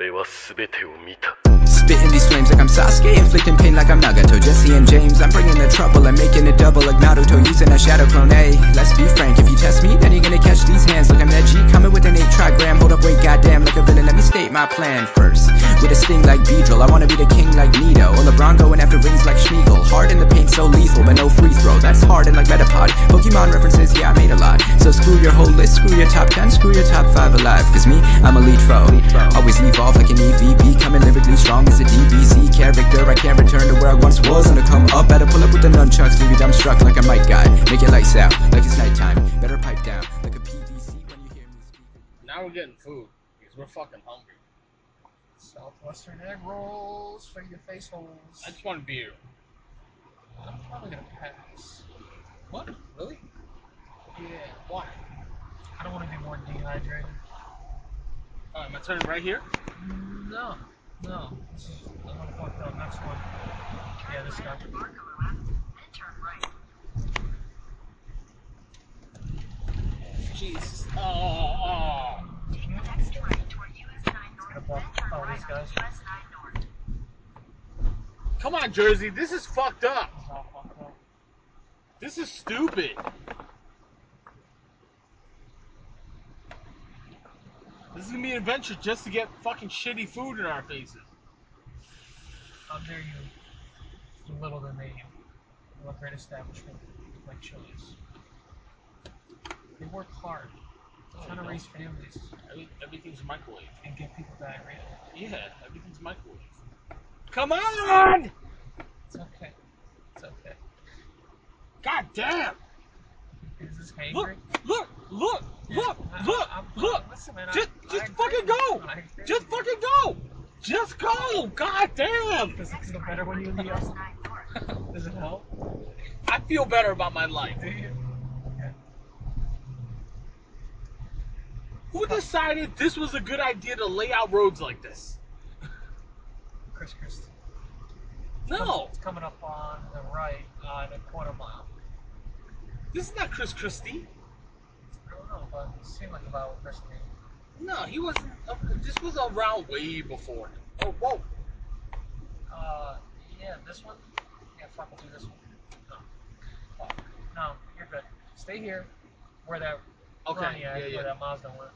俺は全てを見た。Spitting these flames like I'm Sasuke, inflicting pain like I'm Nagato. Jessie and James, I'm bringing the trouble I'm making it double like Naruto using a shadow clone. Hey, let's be frank, if you test me, then you're gonna catch these hands like I'm Neji. Coming with an 8 trigram, hold up, wait, goddamn, like a villain. Let me state my plan first. With a sting like Beedrill, I wanna be the king like Nito. Or LeBron going after rings like Sméagol. Hard in the paint, so lethal, but no free throw. That's hard and like Metapod. Pokemon references, yeah, I made a lot. So screw your whole list, screw your top 10, screw your top 5 alive. Cause me, I'm a lead foe. Always evolve like an EVP, coming lyrically strong as a DBZ character. I can't return to where I once was. And to come up, better pull up with the nunchucks, leave you dumbstruck like a mic guy. Make your lights out, like it's nighttime. Better pipe down, like a PVC when you hear me speak. Now we're getting food because we're fucking hungry. Southwestern egg rolls for your face holes. I just want beer. I'm probably gonna pass. What? Really? Yeah. Why? I don't want to be more dehydrated. Oh, am I turning right here? No. No. This is the one fucked up. Next one. Yeah, this guy. Jesus. Oh, oh. oh guys. Come on, Jersey. This is fucked up. This is stupid. This is gonna be an adventure just to get fucking shitty food in our faces. How dare you belittle the name of a great establishment like Chili's? They work hard. They're trying to raise families Every, everything's microwave. and get people diarrhea. Yeah, everything's microwave. Come on! It's okay. It's okay. God damn! Is this hangry? look, look, look, look, look! Man, Just, just fucking go! Just fucking go! Just go! God damn! Does it feel better when you yell? Does it help? I feel better about my life. Do you? Okay. Who decided this was a good idea to lay out roads like this? Chris Christie. No, It's coming up on the right uh, a quarter mile. this is not Chris Christie. Know, but it seemed like what Chris mean. No, he wasn't. Uh, this was around way before. Oh, whoa. Uh, yeah, this one? Yeah, fuck, we'll do this one. No. Fuck. No, you're good. Stay here. Where that Okay, Ronnie yeah, yeah. where that Mazda went.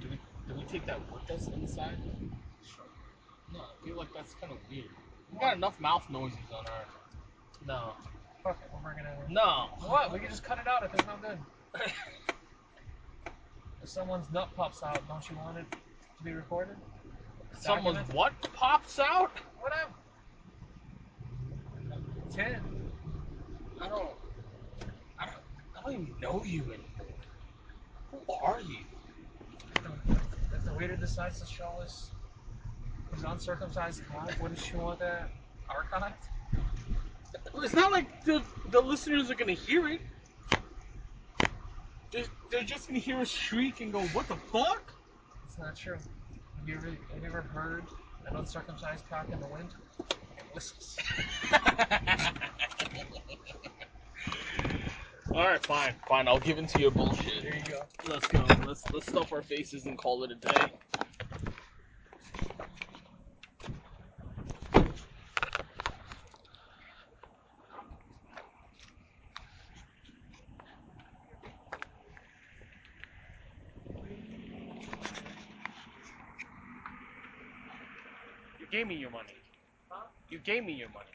Do we, do we take that with us inside? No, I feel like that's kind of weird. We got enough mouth noises on our. No. Fuck it, we'll bring it in. No. What? We can just cut it out if it's not good. If someone's nut pops out, don't you want it to be recorded? Someone's Documented? what pops out? Whatever. Ten. I don't. I don't, I don't even know you anymore. Who are you? If the waiter decides to show us his uncircumcised cock, wouldn't you want that archived? It's not like the the listeners are gonna hear it. They're, they're just gonna hear us shriek and go, "What the fuck?" It's not true. Have you ever, have you ever heard an uncircumcised cock in the wind? Whistles. All right, fine, fine. I'll give in to your bullshit. There you go. Let's go. Let's let's stuff our faces and call it a day. You gave me your money. You gave me your money.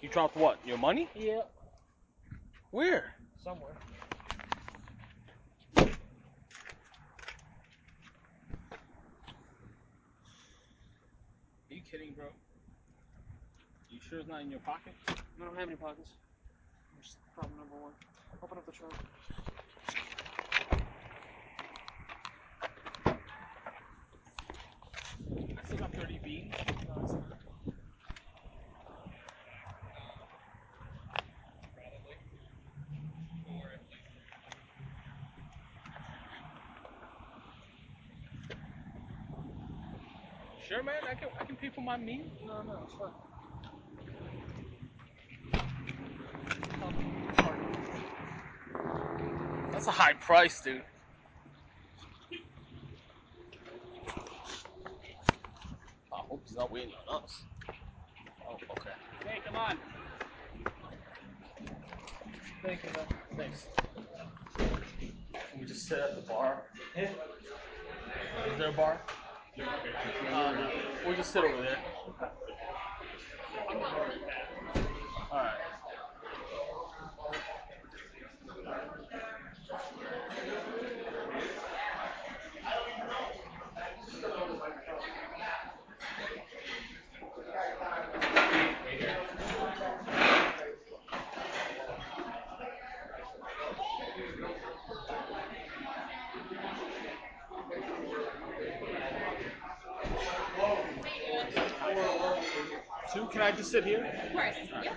You dropped what? Your money? Yeah. Where? Somewhere. Are you kidding, bro? Sure it's not in your pocket? I don't have any pockets. That's problem number one. Open up the trunk. I said 30 beans? No, it's not. Probably. Or at least. Sure, man. I can I can pay for my meal. No, no, it's fine. That's a high price, dude. I hope he's not waiting on us. Oh, okay. Hey, come on. Thank you, though. Thanks. Can we just sit at the bar? Is there a bar? Uh, no. We'll just sit over there. Alright. Can I just sit here? Of course. Yep.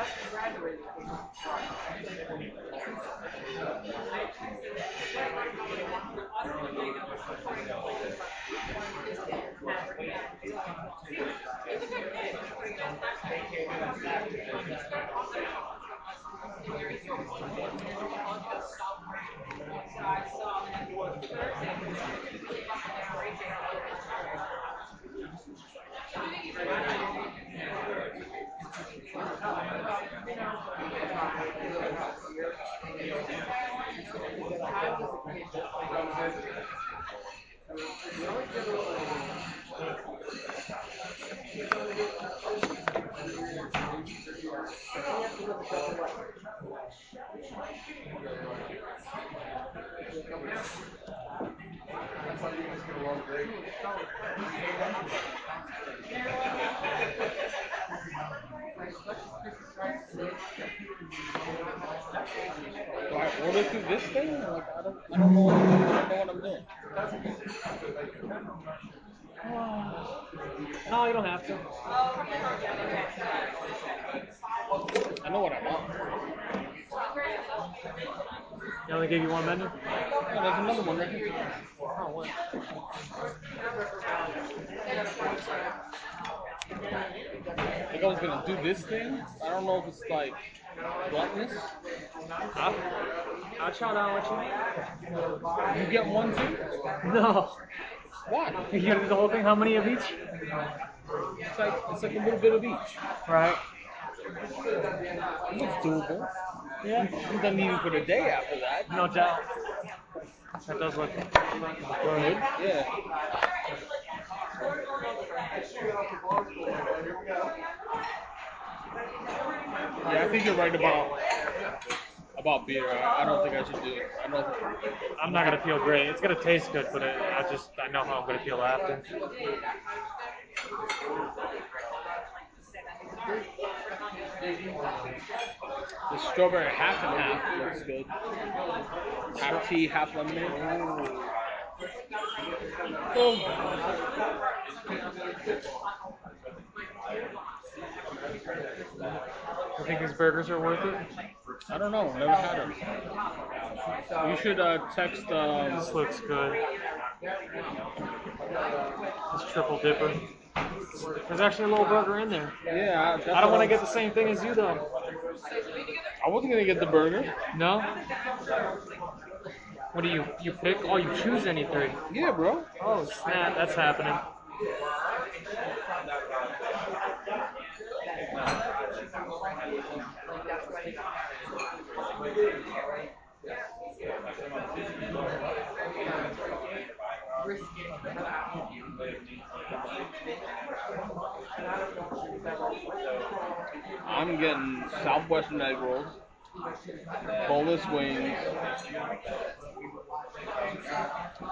just graduated Do I order through this thing? Like, I don't, I don't know, what, I don't know what I'm doing. No, you don't have to. I know what I want. They only gave you one menu? Yeah, there's another one right here. Oh, what? Like I was gonna do this thing. I don't know if it's like gluttonous. I'll, I'll try down what you You get one too? No. What? You gotta do the whole thing? How many of each? It's like it's like a little bit of each. Right. It's doable. Yeah. I'm done eating for the day after that. No doubt. That does look good. Yeah. Yeah, I think you're right about about beer. I, I don't think I should do it. I don't. I'm not gonna feel great. It's gonna taste good, but I, I just I know how I'm gonna feel after. The strawberry half and half looks good. Half tea, half lemonade. Oh. I think his burgers are worth it. I don't know. Never had them. You should uh, text. Um, This looks good. This triple dipper. There's actually a little burger in there. yeah, that's I don't want to get the same thing as you though. I wasn't gonna get the burger. No. What do you you pick? Oh, you choose any three. Yeah, bro. Oh snap! That's happening. I'm getting Southwestern egg rolls, boneless wings,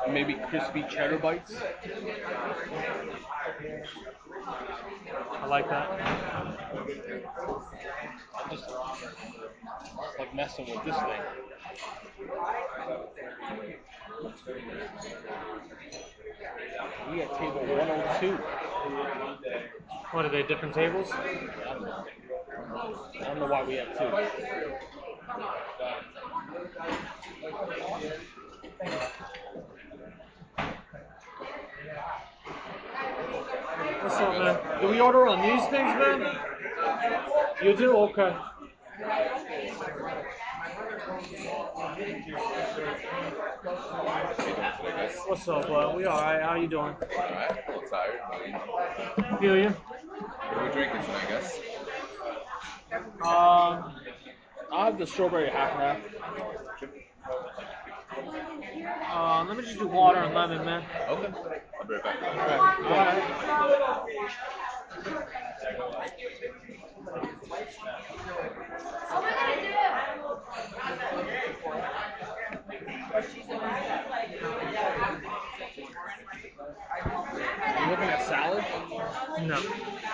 maybe crispy cheddar bites. I like that. I'm just like messing with this thing. We got table 102. What are they? Different tables? I don't know. I don't know why we have two. What's up, man? Do we order on these things, man? You do? Okay. What's up, bud? We alright? How you doing? Alright, a little tired. but we- Feel you? What are we drinking tonight, guys? Um, I'll have the strawberry half half. Uh, let me just do water and lemon, man. Okay. I'll be right back. Alright. You looking at salad? No,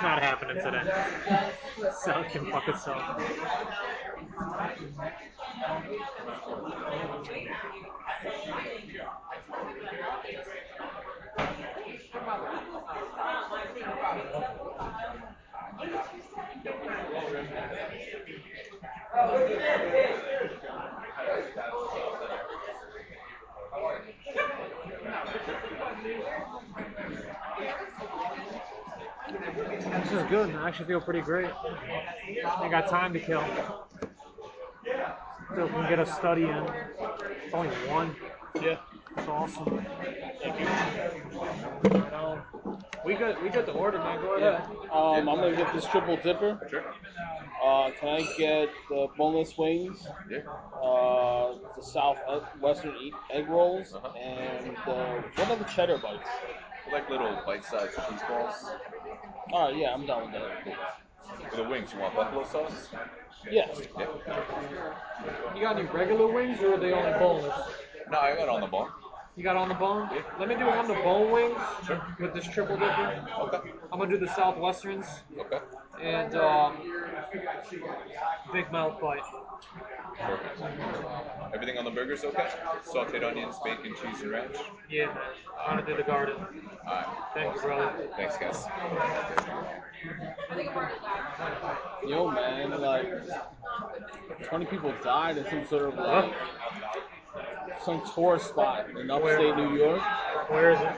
not happening today. Salad can fuck itself. This is good. I actually feel pretty great. I got time to kill. Still can get a study in. It's only one. Yeah. It's awesome. Thank you. We got we got the order, man. Go ahead. Um, I'm gonna get this triple dipper. Sure. Uh, can I get the boneless wings? Yeah. Uh, the southwestern e- egg rolls, Uh-huh. and uh, what are the cheddar bites? I like little bite-sized cheese balls. All right, yeah, I'm down with that. For the wings, you want buffalo sauce? Yes. Yeah. You got any regular wings or are they only boneless? No, I got it on the bone. You got on the bone? Let me do it on the bone wings with this triple dipper. Okay. I'm gonna do the southwesterns Okay. and um, big mouth bite. Perfect. Everything on the burger's okay? Sauteed onions, bacon, cheese, and ranch? Yeah, man. I'm gonna do the garden. Alright. Thank you, brother. Thanks, guys. Yo, man, like 20 people died in some sort of like some tourist spot in upstate New York. Where is it?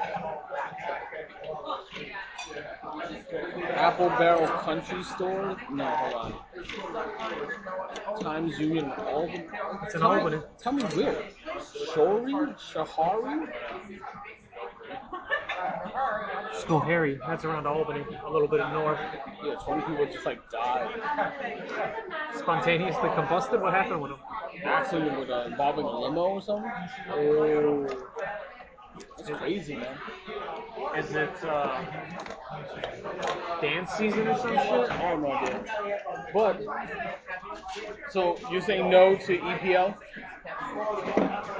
Apple Barrel Country Store. No, hold on. Times Union Albany. It's me- Albany. Tell me where. Shori? Shahari? Schoharie. That's around Albany, a little bit north. Yeah, 20 people just like died. Spontaneously combusted. What happened with them? accident with uh, involving a limo or something. Oh, that's crazy, man. Is it uh, dance season or some shit? I have no idea. But so you're saying no to EPL?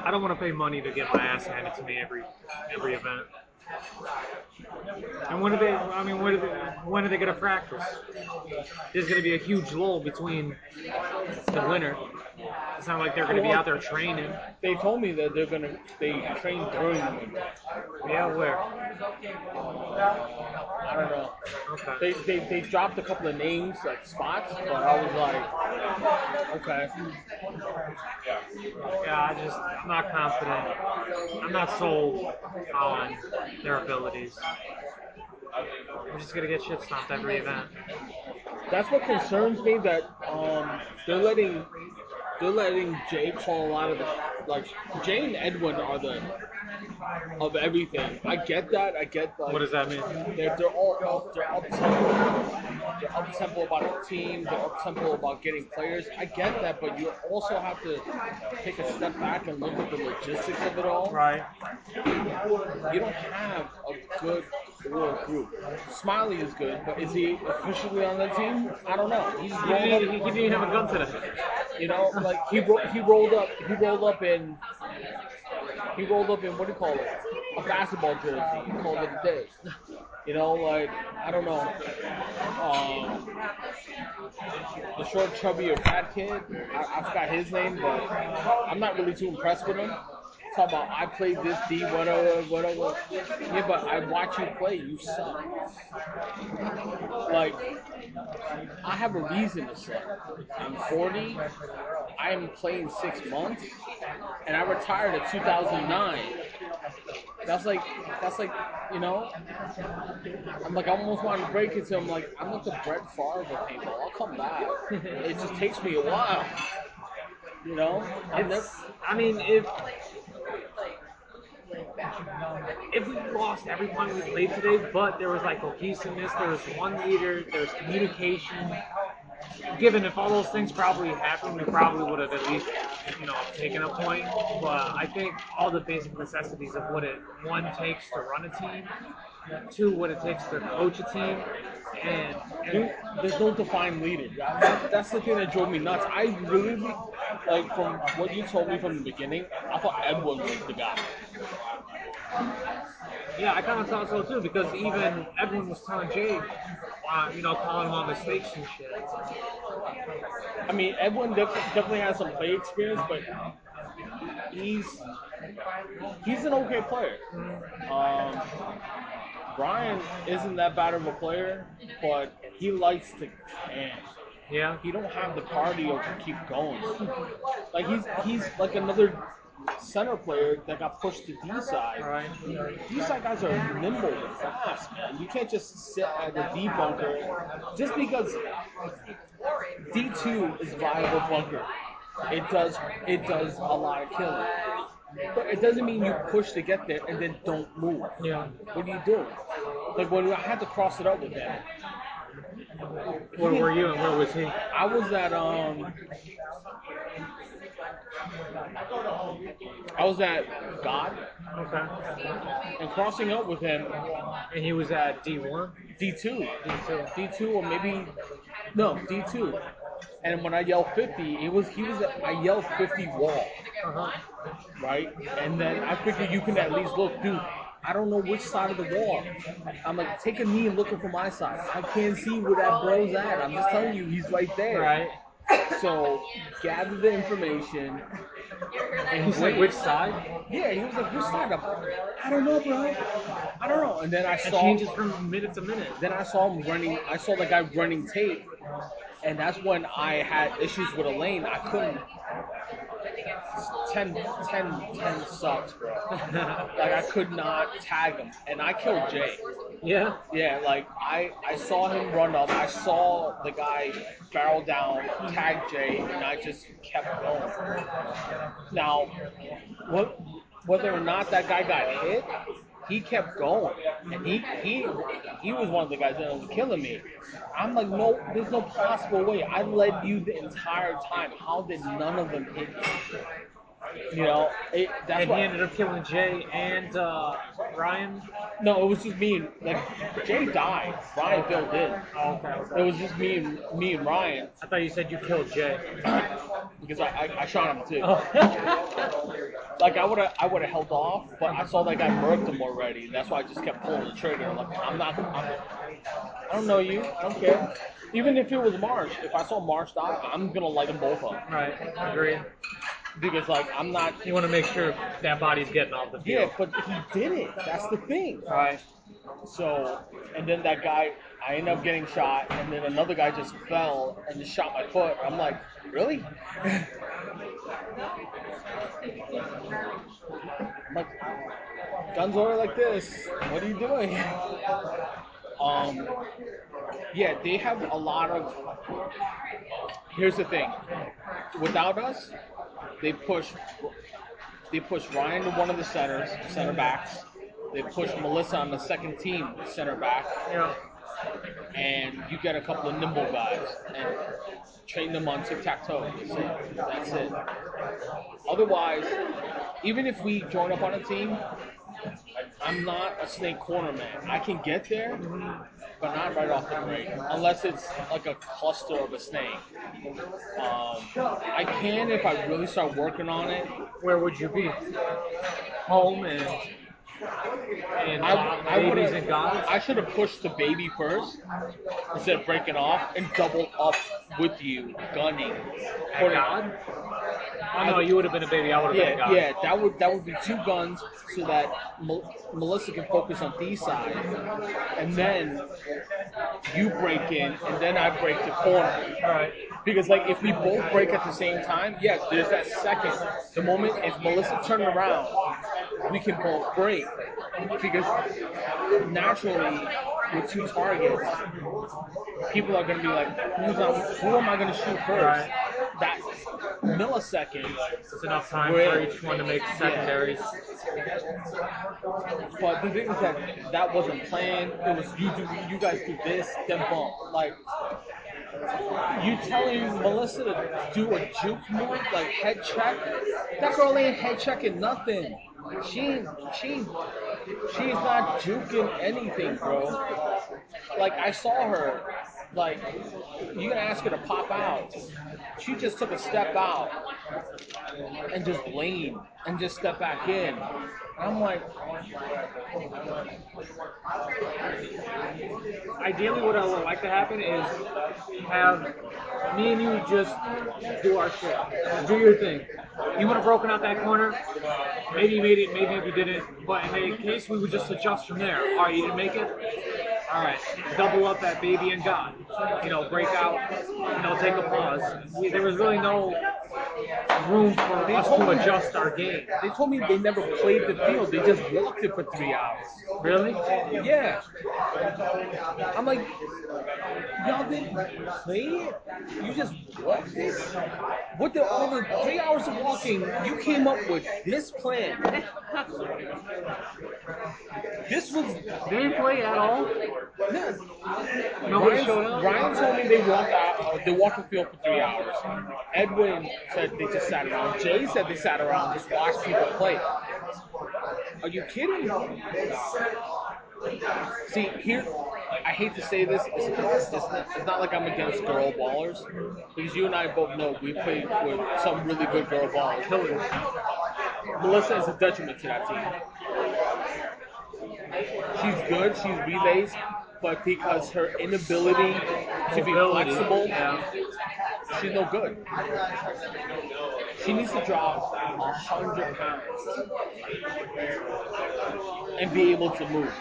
I don't want to pay money to get my ass handed to me every every event. And when are they? I mean, when are they? When are they gonna practice? There's gonna be a huge lull between the winter. It's not like they're gonna be out there training. They told me that they're gonna they train during the winter. Yeah, where? I don't know. Okay. They, they they dropped a couple of names like spots, but I was like, okay. Yeah, I just I'm not confident. I'm not sold on their abilities. We're just gonna get shit stomped every event. That's what concerns me that um they're letting they're letting Jay call a lot of the like Jay and Edwin are the of everything. I get that. I get like What does that mean? They're, they're all up, they're up tempo. They're up tempo about the team. They're up tempo about getting players. I get that, but you also have to take a step back and look at the logistics of it all. Right. You don't have a good core group. Smiley is good, but is he officially on the team? I don't know. He's He didn't, he didn't even have a gun today. you know, like he ro- he rolled up. He rolled up in. He rolled up in what do you call it? A basketball jersey. He called it a day. You know, like I don't know. Um, the short, chubby, or fat kid. I, I forgot his name, but I'm not really too impressed with him. Talk about I played this D, whatever, uh, whatever. Uh, yeah, but I watch you play. You suck. Like I have a reason to suck. I'm 40. I am playing six months, and I retired in 2009. That's like, that's like, you know, I'm like, I almost wanted to break it to him. Like, I'm like the Brett Favre of paintball. I'll come back. It just takes me a while. You know, I'm never, It's, I mean, if if we lost every point we played today, but there was like cohesiveness, there was one leader, there was communication. Given if all those things probably happened, we probably would have at least, you know, taken a point. But I think all the basic necessities of what it one takes to run a team, two what it takes to coach a team, and, and there's no defined leader. That- That's the thing that drove me nuts. I really, like, from what you told me from the beginning, I thought Edwin was the guy. Yeah, I kind of thought so too because even everyone was telling Jay, uh, you know, calling him on mistakes and shit. I mean, Edwin def- definitely has some play experience, but he's he's an okay player. Um, Brian isn't that bad of a player, but he likes to camp. Yeah, He don't have the cardio to keep going. Like he's he's like another center player that got pushed to D side. right. D side guys are nimble and fast, man. You can't just sit at the D bunker just because D two is viable bunker. It does it does a lot of killing. But it doesn't mean you push to get there and then don't move. Yeah. What are you doing? Like when I had to cross it up with him, Where were you and where was he? I was at um I was at God Okay. and crossing up with him And he was at D1. D two. D2. D two or maybe no D two. And when I yelled fifty, it was he was at, I yelled fifty wall. Uh-huh. right? And then I figured you can at least look, dude. I don't know which side of the wall. I'm like, take a knee and looking for my side. I can't see where that bro's at. I'm just telling you, he's right there. Right. So gather the information. And He's like, which side? Yeah, he was like, which side? I'm, I don't know, bro. I don't know. And then I It saw. changes from minute to minute. Then I saw him running. I saw the guy running tape, and that's when I had issues with Elaine. I couldn't. 10, 10, 10 sucks, bro. like I could not tag him, and I killed Jay. Yeah. Yeah, like I, I saw him run up. I saw the guy barrel down, tag Jay, and I just kept going. Now, what, whether or not that guy got hit, he kept going, and he he he was one of the guys that was killing me. I'm like, no, there's no possible way. I led you the entire time. How did none of them hit you? You know, it, that's And he ended up killing Jay and uh, Ryan. no, it was just me and like Jay died. Ryan filled in. Oh, okay. It was just me and me and Ryan I thought you said you killed Jay. because I, I, I shot him too. Oh. Like I would have I would have held off, but I saw that guy murked him already. That's why I just kept pulling the trigger. Like I'm not. I'm, I don't know you. I don't care. Even if it was Marsh, if I saw Marsh die, I'm gonna light them both up right. Agreed. Because like I'm not. You want to make sure that body's getting off the field. Yeah, but he did it. That's the thing. Right. So, and then that guy, I end up getting shot, and then another guy just fell and just shot my foot. I'm like, really? I'm like, guns are like this. What are you doing? Um, yeah, they have a lot of. Here's the thing. Without us, they push. They push Ryan to one of the centers, center backs. They push Melissa on the second team, center back, Yeah. and you get a couple of nimble guys and train them on tic tac toe. That's it. That's it. Otherwise, even if we join up on a team, I'm not a snake corner man. I can get there, but not right off the break, unless it's like a cluster of a snake. Um, I can if I really start working on it. Where would you be? Home and and I, uh, God- I babies and gods. I should have pushed the baby first instead of breaking off and doubled up with you, gunning. And God. Oh no, you would have been a baby. I would have been a Yeah, god. yeah, that would that would be two guns so that Mel- Melissa can focus on D side, and then you break in, and then I break the corner. Right. Because like if we both break at the same time, yes, there's that second. The moment if Melissa turned around, we can both break. Because naturally, with two targets, people are gonna be like, Who's on, who am I gonna shoot first? That millisecond. It's enough time for each one to make secondaries. But the thing is that that wasn't planned. It was you do you guys do this, then bump. Like you telling Melissa to do a juke move like head check. That girl ain't head checking nothing. She ain't she she's not juking anything, bro. Like I saw her. Like you gonna ask her to pop out. She just took a step out and just leaned and just stepped back in. I'm like, Ideally, what I would like to happen is have me and you just do our shit. Do your thing. You would have broken out that corner. Maybe you made it, maybe if you didn't. But in any case, we would just adjust from there. All right, you didn't make it? All right, double up that baby and God. You know, break out, you know, take a pause. We, there was really no room for us to adjust our game. they told me they never played the field. They just walked it for three hours. Really? Yeah. I'm like, y'all didn't play it? You just it? With the over three hours of walking, you came up with this plan. This was They didn't play at all. No. Nobody Ryan, showed up. Ryan told me they walked out. Uh, they walked the field for three hours. Edwin said they just sat around. Jay said they sat around and just watched people play. Are you kidding? Me? See, here, I hate to say this. It's, it's, it's, not, like I'm against girl ballers, because you and I both know we played with some really good girl ballers. Killers. Melissa is a detriment to that team. She's good. She's relays, but because her inability to be flexible, yeah. she's no good. She needs to drop a hundred pounds and be able to move.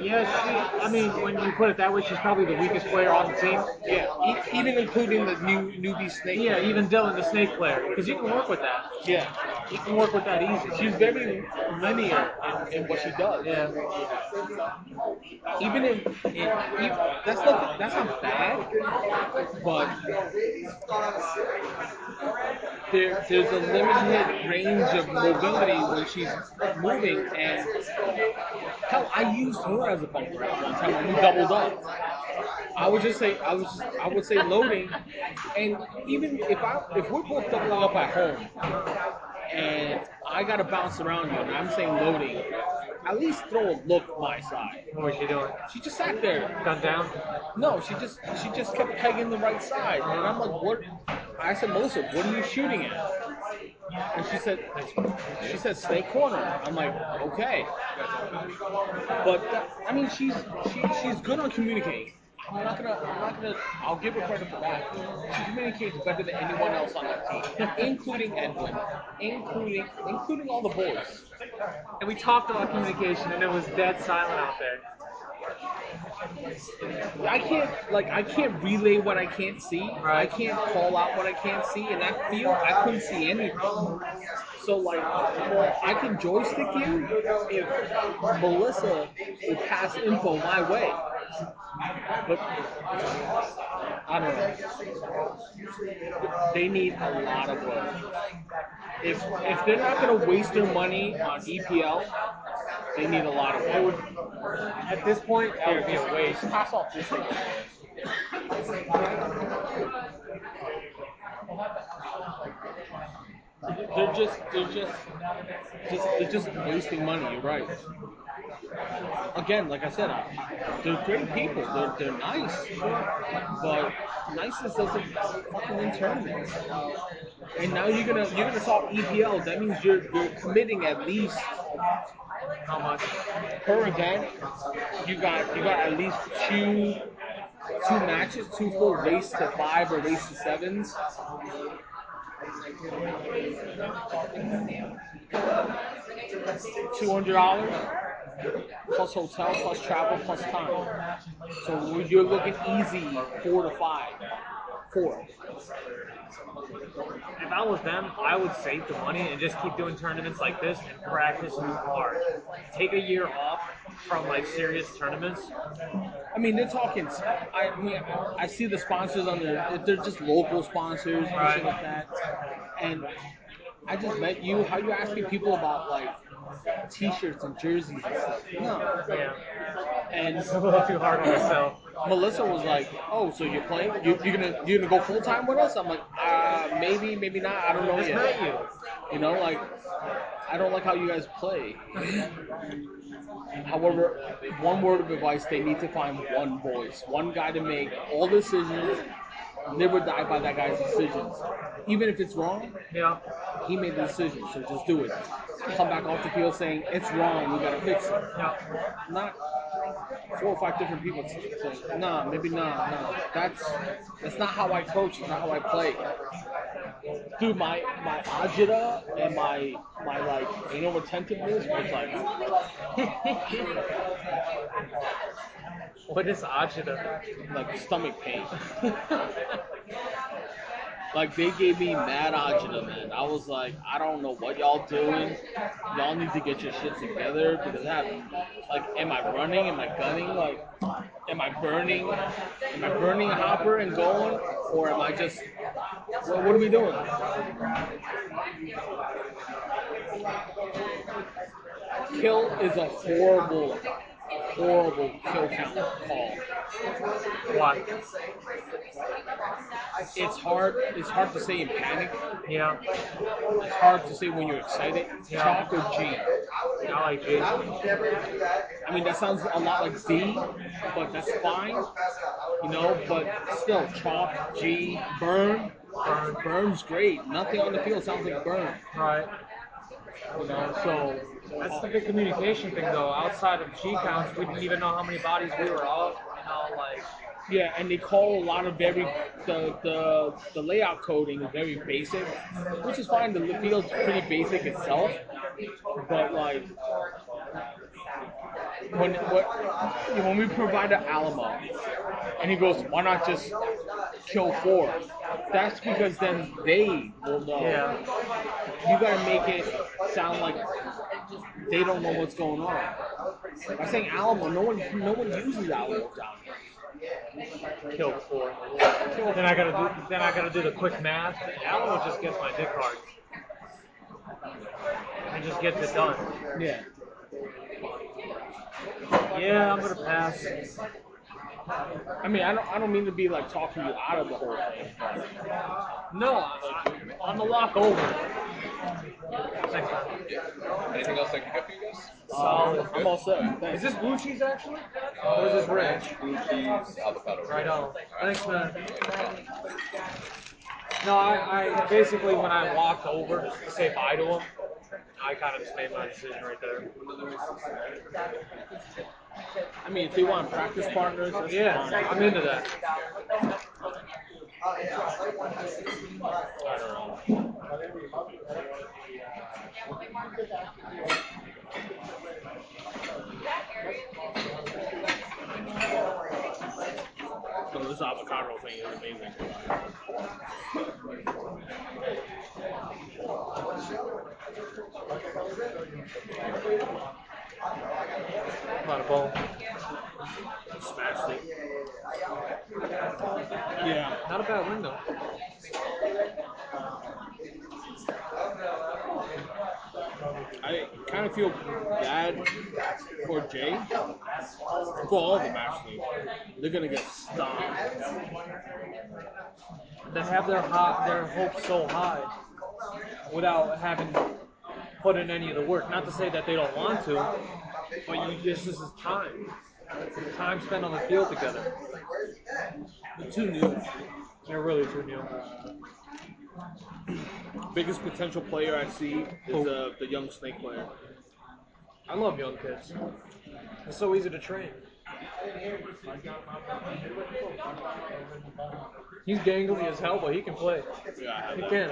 Yeah, she. I mean, when you put it that way, she's probably the weakest player on the team. Yeah, e- even including the new newbie snake. Yeah, even Dylan, the snake player, because you can work with that. Yeah. You can work with that easy. she's very linear in, in what she does. yeah. Even in, in even, that's not that's not bad, but there there's a limited range of mobility when she's moving, and hell, I used her as a bumper at one time when we doubled up. I would just say I was I would say loading, and even if I if we're both doubling up at home, and I gotta bounce around you, and I'm saying loading, at least throw a look my side. What was she doing? She just sat there. Gun down? No, she just she just kept pegging the right side, and I'm like, what? I said, Melissa, what are you shooting at? And she said, she said stay corner. I'm like, okay. But that, I mean, she's she, she's good on communicating. I'm not gonna, I'm not gonna, I'll give her credit for that. She communicates better than anyone else on that team, including Edwin, including, including all the boys. And we talked about communication, and it was dead silent out there. I can't like I can't relay what I can't see. I can't call out what I can't see. and that field, I couldn't see anything. So like, I can joystick you if Melissa would pass info my way. But I don't know. They need a lot of work. If if they're not gonna waste their money on EPL, they need a lot of work. At this point, that would be a waste. Pass off this thing. They're just, they're just, just, they're just wasting money. You're right. Again, like I said, they're great people. They're, they're nice, but niceness doesn't fucking win tournaments. And now you're gonna, you're gonna talk EPL. That means you're, you're committing at least How much? per event, you got you got at least two two matches, two full race to five or race to sevens. Two hundred dollars plus hotel, plus travel, plus time. So you're looking easy four to five. Four. If I was them, I would save the money and just keep doing tournaments like this and practice new hard. Take a year off from like serious tournaments. I mean, they're talking. I mean, I see the sponsors on there. They're just local sponsors and Right. shit like that. And I just met you. How you asking people about like T-shirts and jerseys and stuff? No. Yeah, And it's a little too hard on myself. Melissa was like, "Oh, so you're playing? You, you're gonna you're gonna go full time with us?" I'm like, uh, maybe, maybe not. I don't know Just yet. met you. You know, like I don't like how you guys play. However, one word of advice: they need to find one voice, one guy to make all decisions. Live or die by that guy's decisions. Even if it's wrong, Yeah. he made the decision, so just do it. Come back off the field saying it's wrong, we gotta fix it. Yeah. Not four or five different people saying, nah, maybe not, nah. That's that's not how I coach, it's not how I play. Dude, my my agita and my my like anal retentiveness was like What is agita? like stomach pain. Like they gave me mad agita, man. I was like, I don't know what y'all doing. Y'all need to get your shit together because I have, like, am I running? Am I gunning? Like, am I burning? Am I burning a hopper and going, or am I just? What, what are we doing? Kill is a horrible, horrible kill count call. Why? It's hard. It's hard to say in panic. Yeah. It's hard to say when you're excited. Yeah. Chalk or G. I like G. I mean, that sounds a lot like Z, but that's fine. You know, but still, chalk, G, burn. Burn. Burn's great. Nothing on the field sounds like burn. Right. You know, so That's the big communication thing, though. Outside of G counts, we didn't even know how many bodies we were up. You know, like yeah, and they call a lot of very the the the layout coding is very basic, which is fine. The field's pretty basic itself, but like when what when we provided Alamo, and he goes, why not just kill four? That's because then they will know. Yeah. You gotta make it sound like they don't know what's going on. By saying Alamo, no one no one uses Alamo down here. Kill four. Then I gotta do. Then I gotta do the quick math. Alamo just gets my dick hard. And just gets it done. Yeah. Yeah, I'm gonna pass. I mean, I don't I don't mean to be like talking you out of the whole thing. No, I, on the walk over. Next time. Anything else I can get for you guys? Uh, I'm all set. Is this blue cheese actually? Or is this ranch? Blue cheese, avocado. Right on. Thanks, man. No, I, I basically when I walked over to say bye to him, I kind of just made my decision right there. I mean, if they want practice partners, that's Yeah, fine. I'm into that. I. So oh, this avocado thing is amazing. Not a bone. Smashed it. Yeah. Not a bad window. I kind of feel bad for Jay. For all of them, actually. They're gonna get stomped. They have their hot, their hopes so high without having put in any of the work. Not to say that they don't want to, but you, this is his time. Time spent on the field together. They're too new. They're really too new. Biggest potential player I see is uh, the young snake player. I love young kids. It's so easy to train. He's gangly as hell, but he can play. Yeah, He I, can.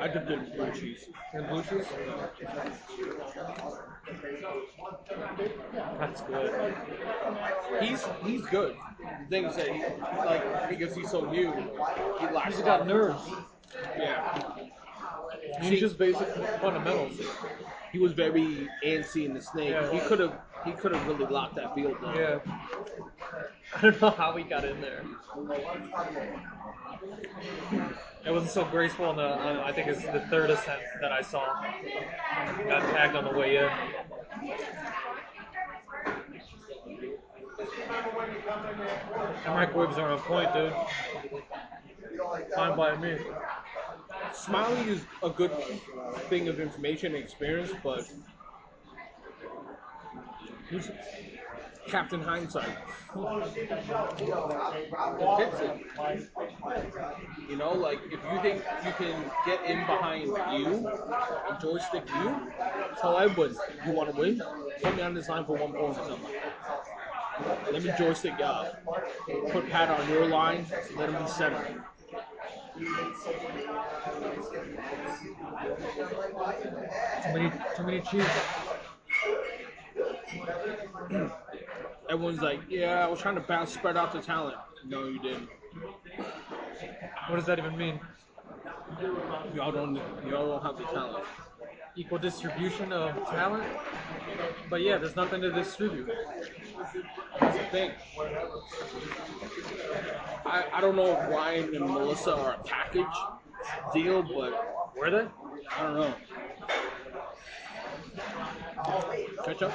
I did good blue cheese. And blue cheese? That's good. He's he's good. The thing is that he, like because he's so new, he lacks. He's got nerves. Yeah, He's just basic fundamentals. he was very antsy in the snake. Yeah. He could have he could have really locked that field down. Yeah. I don't know how he got in there. It wasn't so graceful on the, on, I think it's the third ascent that I saw. Got tagged on the way in. The microwaves are on point, dude. Fine by me. Smiley is a good thing of information and experience, but he's Captain Hindsight. It it. You know, like if you think you can get in behind you joystick you, that's how I win. You want to win? Put me on this line for one point or something. Let me joystick you up. Put Pat on your line. Let him be center. Too many, too many cheese. Everyone's like, yeah, I was trying to bounce, spread out the talent. No, you didn't. What does that even mean? Y'all don't. Y'all don't have the talent. Equal distribution of talent? But yeah, there's nothing to distribute. That's the thing. I, I don't know if Ryan and Melissa are a package deal, but Were they? I don't know. Catch up.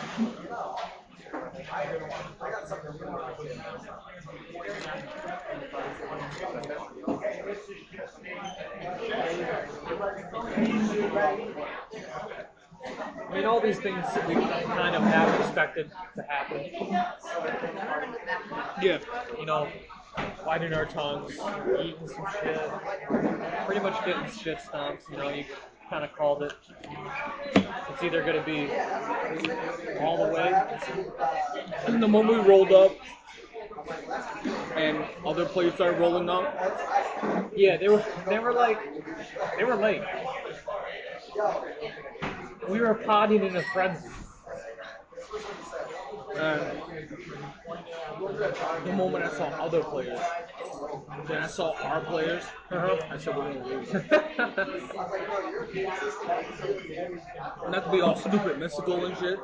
I mean, all these things we kind of have expected to happen. Yeah. You know, biting our tongues, eating some shit, pretty much getting shit stomps. You know, you kind of called it. It's either going to be all the way. And the moment we rolled up, and other players started rolling up, Yeah, they were they were like they were late. We were potting in a frenzy. And the moment I saw other players, then I saw our players, uh-huh. I said we're gonna lose. Not to be all stupid, mystical and shit.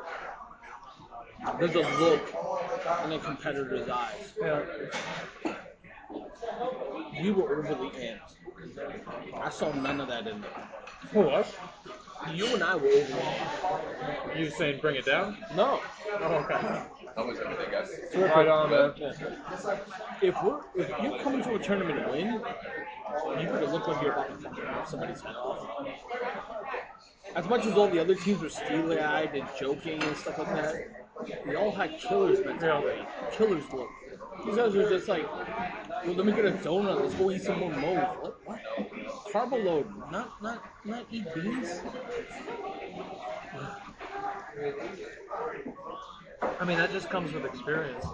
There's a look in a competitor's eyes. Yeah. We were overly amped. I saw none of that in them. Who us? You and I were overly amped. You saying bring it down? No. Oh, okay. How was everything, guys? Right on, man. If we're if you come into a tournament and win, you could look like you're about to fucking rip somebody's head off. As much as all the other teams were steely eyed and joking and stuff like that, we all had killers mentality. Killers look. These guys are just like, well, let me get a donut. Let's go eat some more moles. What? What? Carb load, not not not eat beans. I mean, that just comes with experience.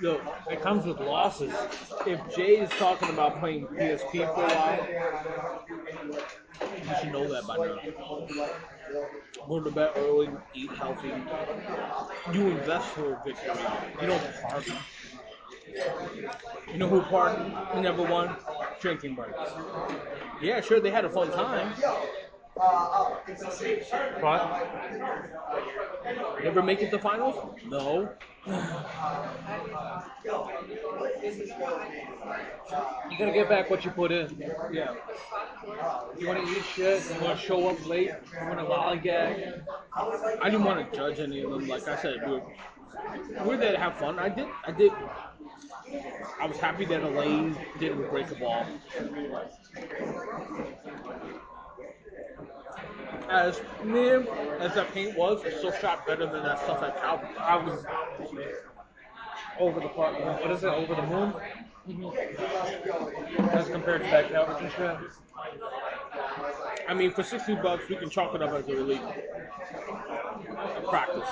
Yo, It comes with losses. if Jay is talking about playing PSP for a while, you should know that by now. Go to bed early, eat healthy. You invest for a victory. You don't party. You know who party never won? Drinking buddies. Yeah, sure, they had a fun time. But Never make it to finals? No. You gotta get back what you put in. Yeah. You wanna eat shit, you wanna show up late, you wanna lollygag. I didn't want to judge any of them. Like I said, we were, we there to have fun. I did. I did. I was happy that Elaine didn't break a ball. As man as that paint was, it still shot better than that stuff at Calvin. I was Over the park. What is it? Over the moon? As compared to that shit. I mean, for 60 bucks, we can chalk it up as a relief. Practice.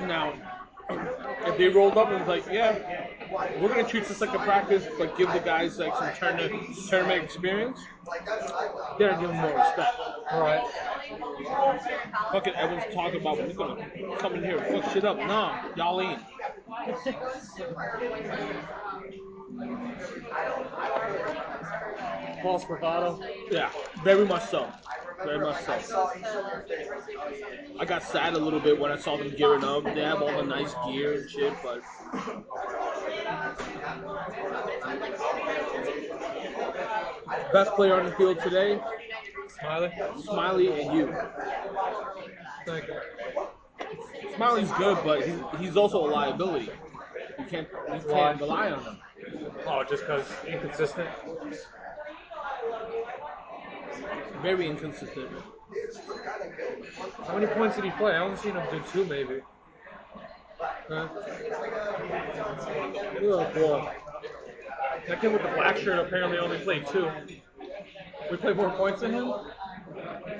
Now, if they rolled up and was like, yeah, we're to treat this like a practice, but give the guys like some tournament, tournament experience, then I give them more respect. Right. Fucking everyone's talking about we're to come in here and fuck shit up. Nah, y'all ain't. False bravado. Yeah, very much so. Very much so. I got sad a little bit when I saw them gearing up. They have all the nice gear and shit, but best player on the field today, Smiley. Smiley and you. Thank you. Smiley's good, but he's, he's also a liability. You can't you can't rely on him. Oh, just because inconsistent. Very inconsistent. How many points did he play? I only seen him do two, maybe. Huh? Oh, boy. That kid with the black shirt apparently only played two. We played more points than him?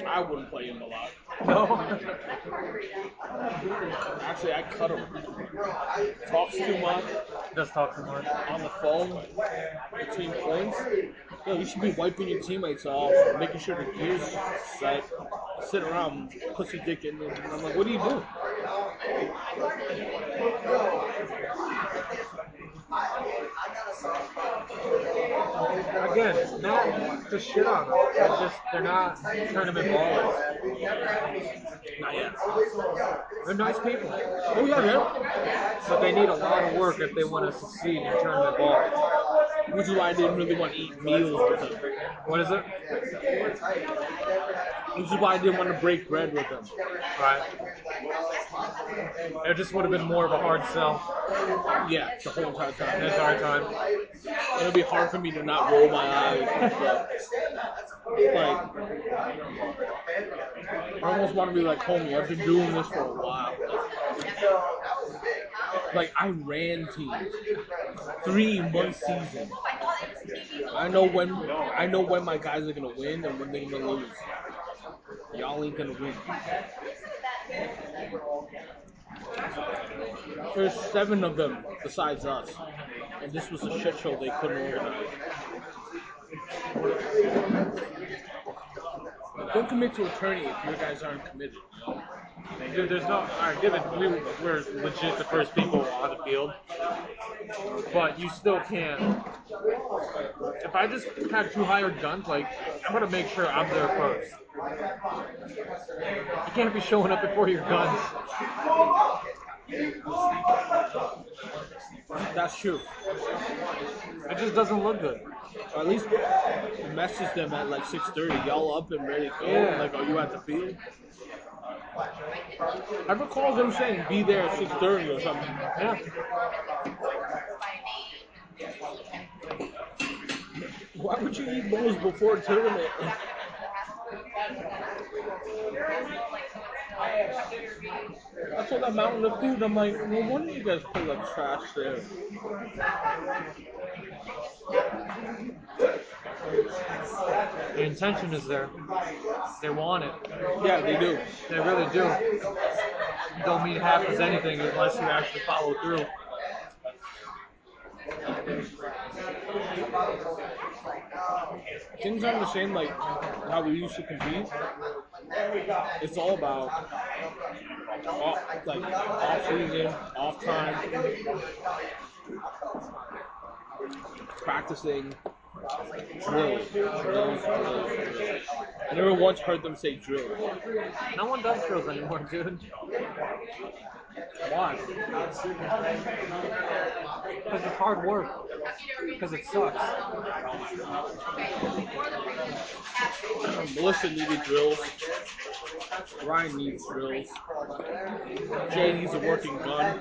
I wouldn't play him a lot. No. Actually, I cut him. Talks too much. Just talk too much. on the phone between points, yo, you should be wiping your teammates off, making sure the gear's set, sit around pussy dick in and I'm like, what do you doing? Again, not to shit on them. They're just they're not tournament ballers. Not yet. They're nice people, Oh yeah, yeah. but they need a lot of work if they want to succeed in tournament ball. Which is why I didn't really want to eat meals with them. What is it? Which is why I didn't want to break bread with them. Right. It just would have been more of a hard sell Yeah, the whole entire the time. entire time. It'll be hard for me to not roll my eyes. Like, I almost want to be like, homie, I've been doing this for a while. Like, I ran teams, three month season. I know when I know when my guys are gonna win and when they're gonna lose. Y'all ain't gonna win. There's seven of them besides us. and this was a shit show they couldn't organize. Don't commit to attorney if you guys aren't committed. Dude, there's no. Alright, given we were legit the first people on the field, but you still can't. If I just had two hired guns, like I'm gonna make sure I'm there first. You can't be showing up before your guns. That's true. It just doesn't look good. Or at least message them at like 6:30. Y'all up and ready to go? Yeah. Like, are you at the field? I recall them saying be there at 6:30 or something. Yeah. Why would you eat those before tournament? I saw that mountain of food. I'm like, no wonder you guys put like trash there. The intention is there. They want it. Yeah, they do. They really do. You don't mean half as anything unless you actually follow through. Things aren't the same like how we used to compete. It's all about off, like off season, off time, practicing, drills, drills, drills. I never once heard them say drill. No one does drills anymore, dude. Why? Because it's hard work. Because it sucks. Melissa needed drills. Ryan needs drills. Jay needs a working gun.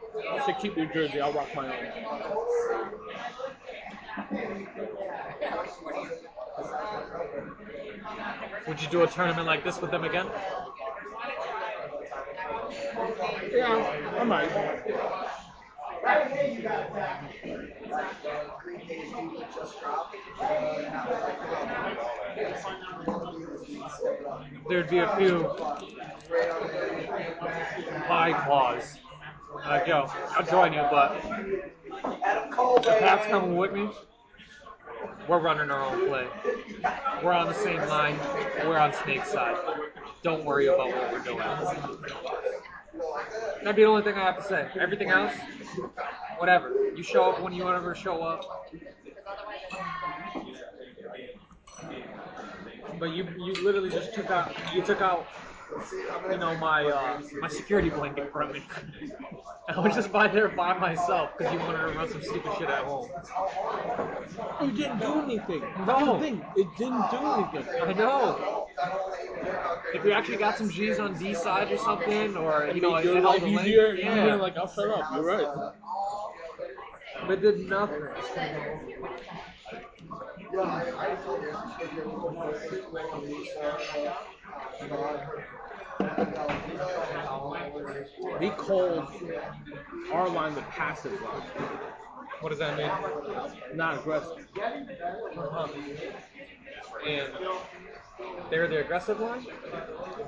To keep your jersey, I'll rock my own. Would you do a tournament like this with them again? Yeah, I might. There'd be a few high claws. Like, yo, I'll join you, but the Pat's coming with me, we're running our own play. We're on the same line. We're on Snake's side. Don't worry about what we're doing. That'd be the only thing I have to say. Everything else, whatever. You show up when you want to show up. But you you literally just took out you took out you know my uh, my security blanket from me. I was just by there by myself because you wanted to run some stupid shit at home. You didn't do anything. No. Thing. It didn't do anything. I know. If we actually got some G's on D side or something, or you know, it held life easier. yeah, You're like, I'll shut up. You're right. but it did nothing. They called our line the passive line, What does that mean? not aggressive. Uh-huh. And they're the aggressive line.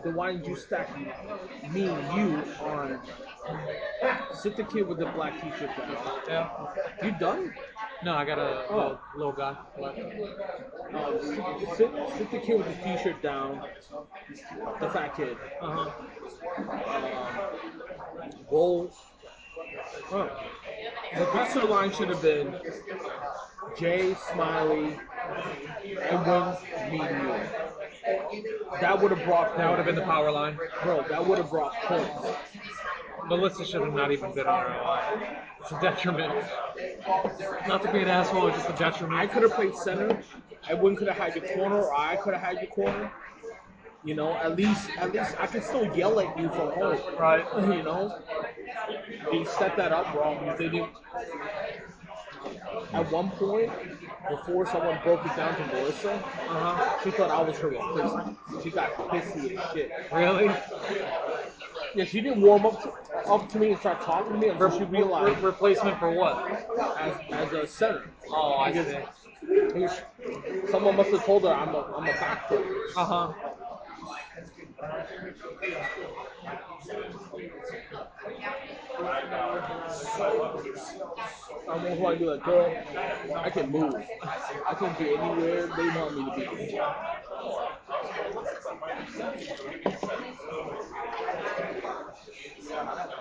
Then why did you stack me and you on? Sit the kid with the black t-shirt down. Yeah. You done? No, I got a little, little guy. Sit, sit the kid with the t-shirt down. The fat kid. Uh huh. Um. Oh. The aggressive line should have been Jay, Smiley, and you. That would have brought That would have been the power line. Bro, that would have brought points. Melissa should have not even been on our line. It's a detriment. Not to be an asshole, it's just a detriment. I could have played center. Edwin could have had your corner, or I could have had your corner. You know, at least at least I could still yell at you from home. Right. You know, they set that up wrong they didn't. At one point, before someone broke it down to Melissa, Uh-huh. she thought I was her replacement. She got pissy as shit. Really? Yeah, she didn't warm up to, up to me and start talking to me until she realized. Re- replacement for what? as, as a center. Oh, I Because see. someone must have told her I'm a, I'm a back. Uh huh. I almost want to be like, girl, I can move. I can be anywhere they want me to be.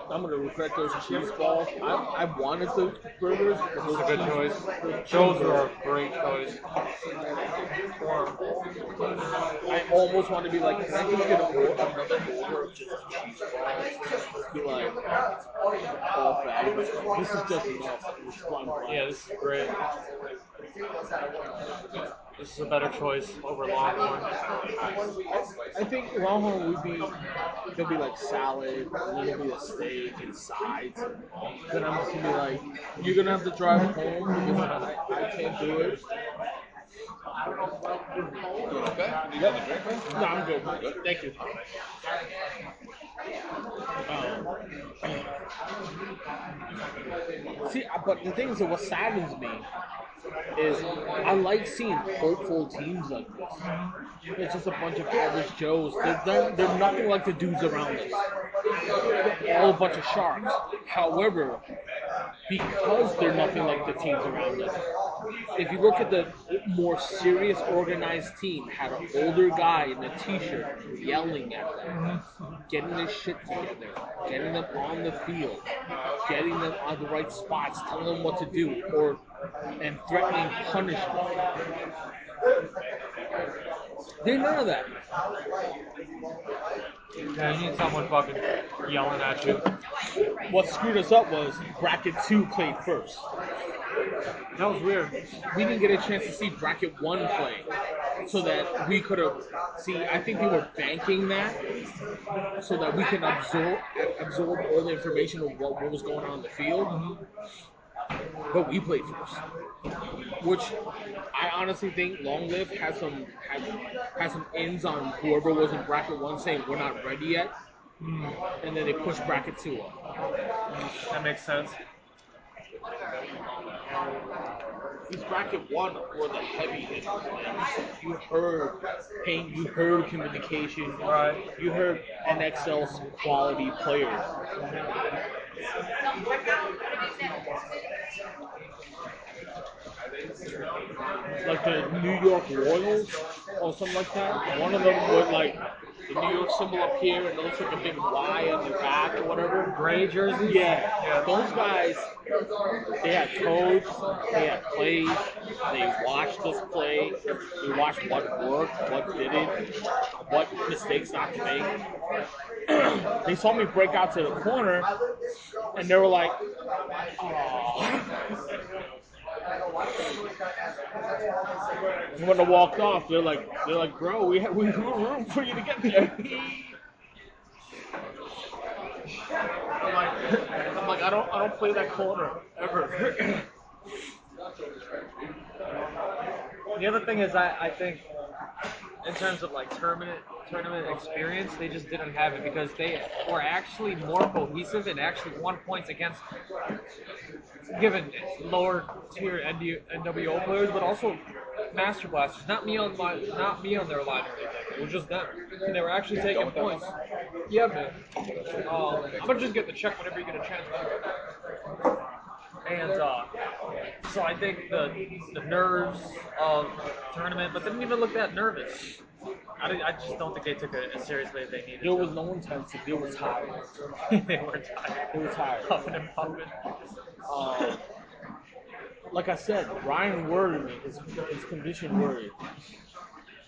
I'm gonna regret those cheese balls. I, I wanted the burgers, but those That's a good choice. those Those are a great choice. I almost want to be like, can I just get a another of just cheese? Be like, oh, bad. This is just enough. What Yeah, this is great. This is a better choice over Longhorn. I think Longhorn would be there'll be like salad, and there'll be a steak and sides. Then I'm just gonna be like, you're gonna have to drive home because I, I can't do it. Okay. Need another drink, man? No, I'm good. Thank you. See, uh, but the thing is, what saddens me is I like seeing hopeful teams like this. It's just a bunch of average Joes. They're, they're, they're nothing like the dudes around us. They're all a bunch of sharks. However, because they're nothing like the teams around us, if you look at the more serious organized team, had an older guy in a t-shirt yelling at them, getting their shit together, getting them on the field, getting them on the right spots, telling them what to do, or and threatening punishment. They're none of that. Yeah, you need someone fucking yelling at you. What screwed us up was bracket two played first. That was weird. We didn't get a chance to see bracket one play, so that we could have. See, I think they were banking that so that we can absorb absorb all the information of what, what was going on in the field. Mm-hmm. But we played first, which I honestly think Long Live has some has, has some ins on whoever was in bracket one saying we're not ready yet, hmm. and then they push bracket two up. That makes sense. These bracket one were the heavy hitters. You heard pain, you heard communication, Right. You heard NXL's quality players. Like the New York Royals or something like that. One of them would like the New York symbol up here and those like a big Y on the back or whatever. Gray jerseys? Yeah, Yeah. those guys, they had codes, they had plays, they watched us play, they watched what worked, what didn't, what mistakes not to make. they saw me break out to the corner, and they were like, "Aw." And when I walked off, they're like, they're like, bro, we have we have room for you to get there. I'm like, I'm like, I don't, I don't play that corner ever. The other thing is, I, I think, in terms of like tournament tournament experience, they just didn't have it because they were actually more cohesive and actually won points against given lower tier ND, NWO players, but also Master Blasters. Not me on my, not me on their line or anything. It was just them, and they were actually taking points. Yeah, man. Um, I'm gonna just get the check whenever you get a chance. And uh, so I think the the nerves of tournament, but they didn't even look that nervous. I, I just don't think they took it as seriously as they needed. there was no intensity. There was tired. they were tired. They were tired. Puffing and pumping. Um, like I said, Ryan worried me. His, his condition worried.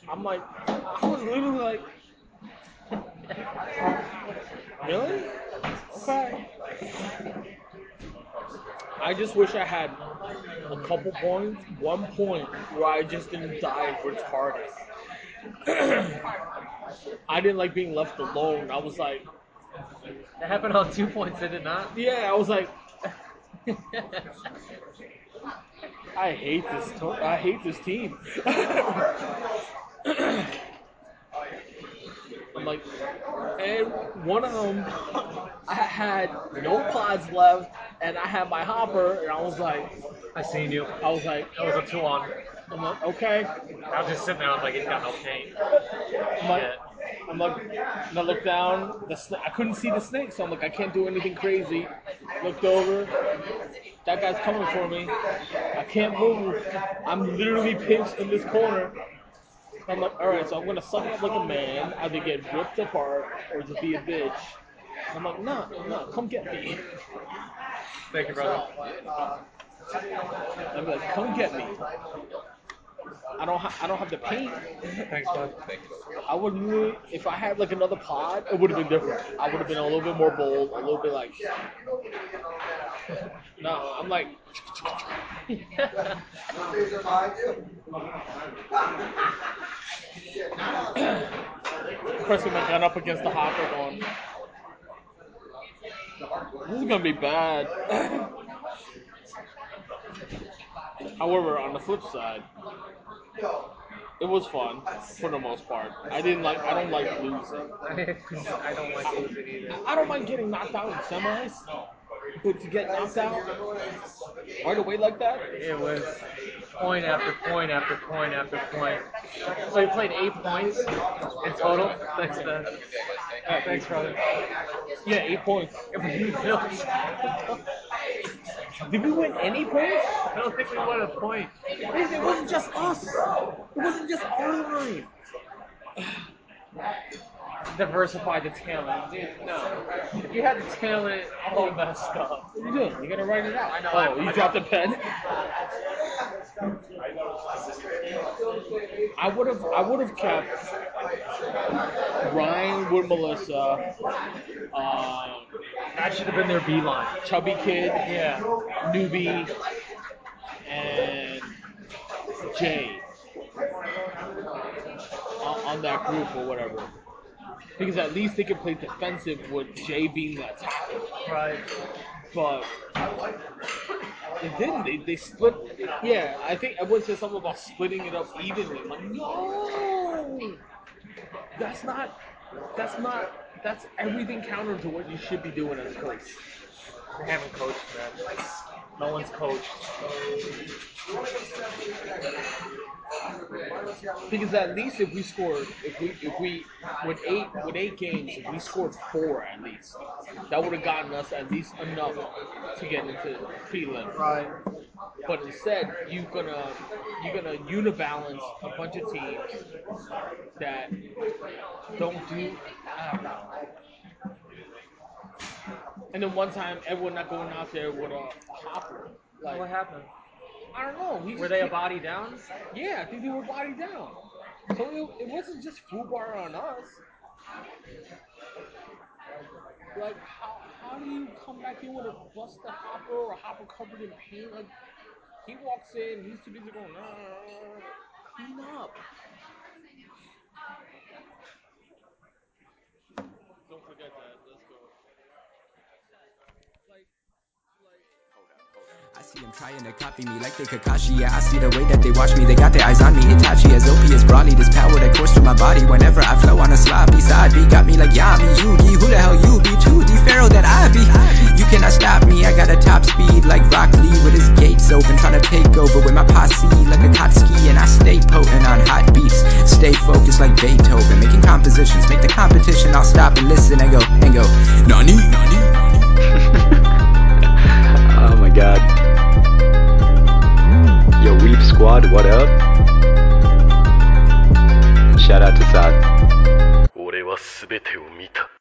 I'm like, I was literally like, really? Okay. I just wish I had a couple points, one point where I just didn't die retarded. I didn't like being left alone. I was like, That happened on two points, did it not? yeah, I was like, I hate this. To- I hate this team. I'm like, and one of them, I had no pods left, and I had my hopper, and I was like, I seen you. I was like, That was a two on. I'm like, okay. I was just sitting there. I was like, he's got no paint. I'm like, I'm like, and I looked down. The sna- I couldn't see the snake, so I'm like, I can't do anything crazy. Looked over. That guy's coming for me. I can't move. I'm literally pinched in this corner. I'm like, all right, so I'm gonna suck it up like a man, either get ripped apart or just be a bitch. I'm like, nah, nah, come get me. Thank you, brother. I'm like, come get me. I don't, ha- I don't have the paint. Thanks, bud. I would really, if I had like another pod, it would have been different. I would have been a little bit more bold, a little bit like. No, I'm like. Pressing my gun up against the hopper, going. This is gonna be bad. However, on the flip side, it was fun for the most part. I didn't like. I don't like losing. I don't like losing either. I don't mind getting knocked out in semis, but to get knocked out right away like that, It was point after point after point after point. So we played eight points in total. Thanks, Ben. Thanks, brother. yeah, eight points. Did we win any points? I don't think we won a point. It wasn't just us. It wasn't just our line. Diversify the talent, dude. No, if you had the talent all messed up. What are you doing? You gotta write it out. I know, Oh, I- you I- dropped the pen. I would have. I would have kept Ryan with Melissa. Um, That should have been their beeline. Chubby Kid, Yeah. Newbie, and Jay on, on that group or whatever. Because at least they could play defensive with Jay being the attacker. Right. But they didn't. They, they split. Yeah, I think I would say something about splitting it up evenly. I'm like, no, that's not. That's not. That's everything counter to what you should be doing as a coach. They haven't coached, man. No one's coached. Because at least if we scored, if we if we with eight with eight games, if we scored four at least, that would have gotten us at least enough to get into prelim. Right. But instead, you're gonna you're gonna unibalance a bunch of teams that don't do. I don't know. And then one time, everyone not going out there with a, hopper. Like What happened? I don't know. We Were they a body down? Yeah, I think they were body down. So it, it wasn't just foobar on us. Like how how do you come back in with a busted hopper or a hopper covered in paint? Like he walks in, he's too busy going, "Nah, clean up. see them trying to copy me like they Kakashi. Yeah, I see the way that they watch me. They got their eyes on me. Itachi as OP as Broly. This power that course through my body whenever I flow on a sloppy side. B got me like Yami, Yugi. Who the hell you be? 2D Pharaoh that I be. You cannot stop me. I got a top speed like Rock Lee with his gates open. Trying to take over with my posse like Akatsuki. And I stay potent on hot beats. Stay focused like Beethoven. Making compositions. Make the competition. I'll stop and listen and go and go. Nani? Nani? oh my god. Yo, Weep Squad, what up? Shout out to Sad. 俺は全てを見た。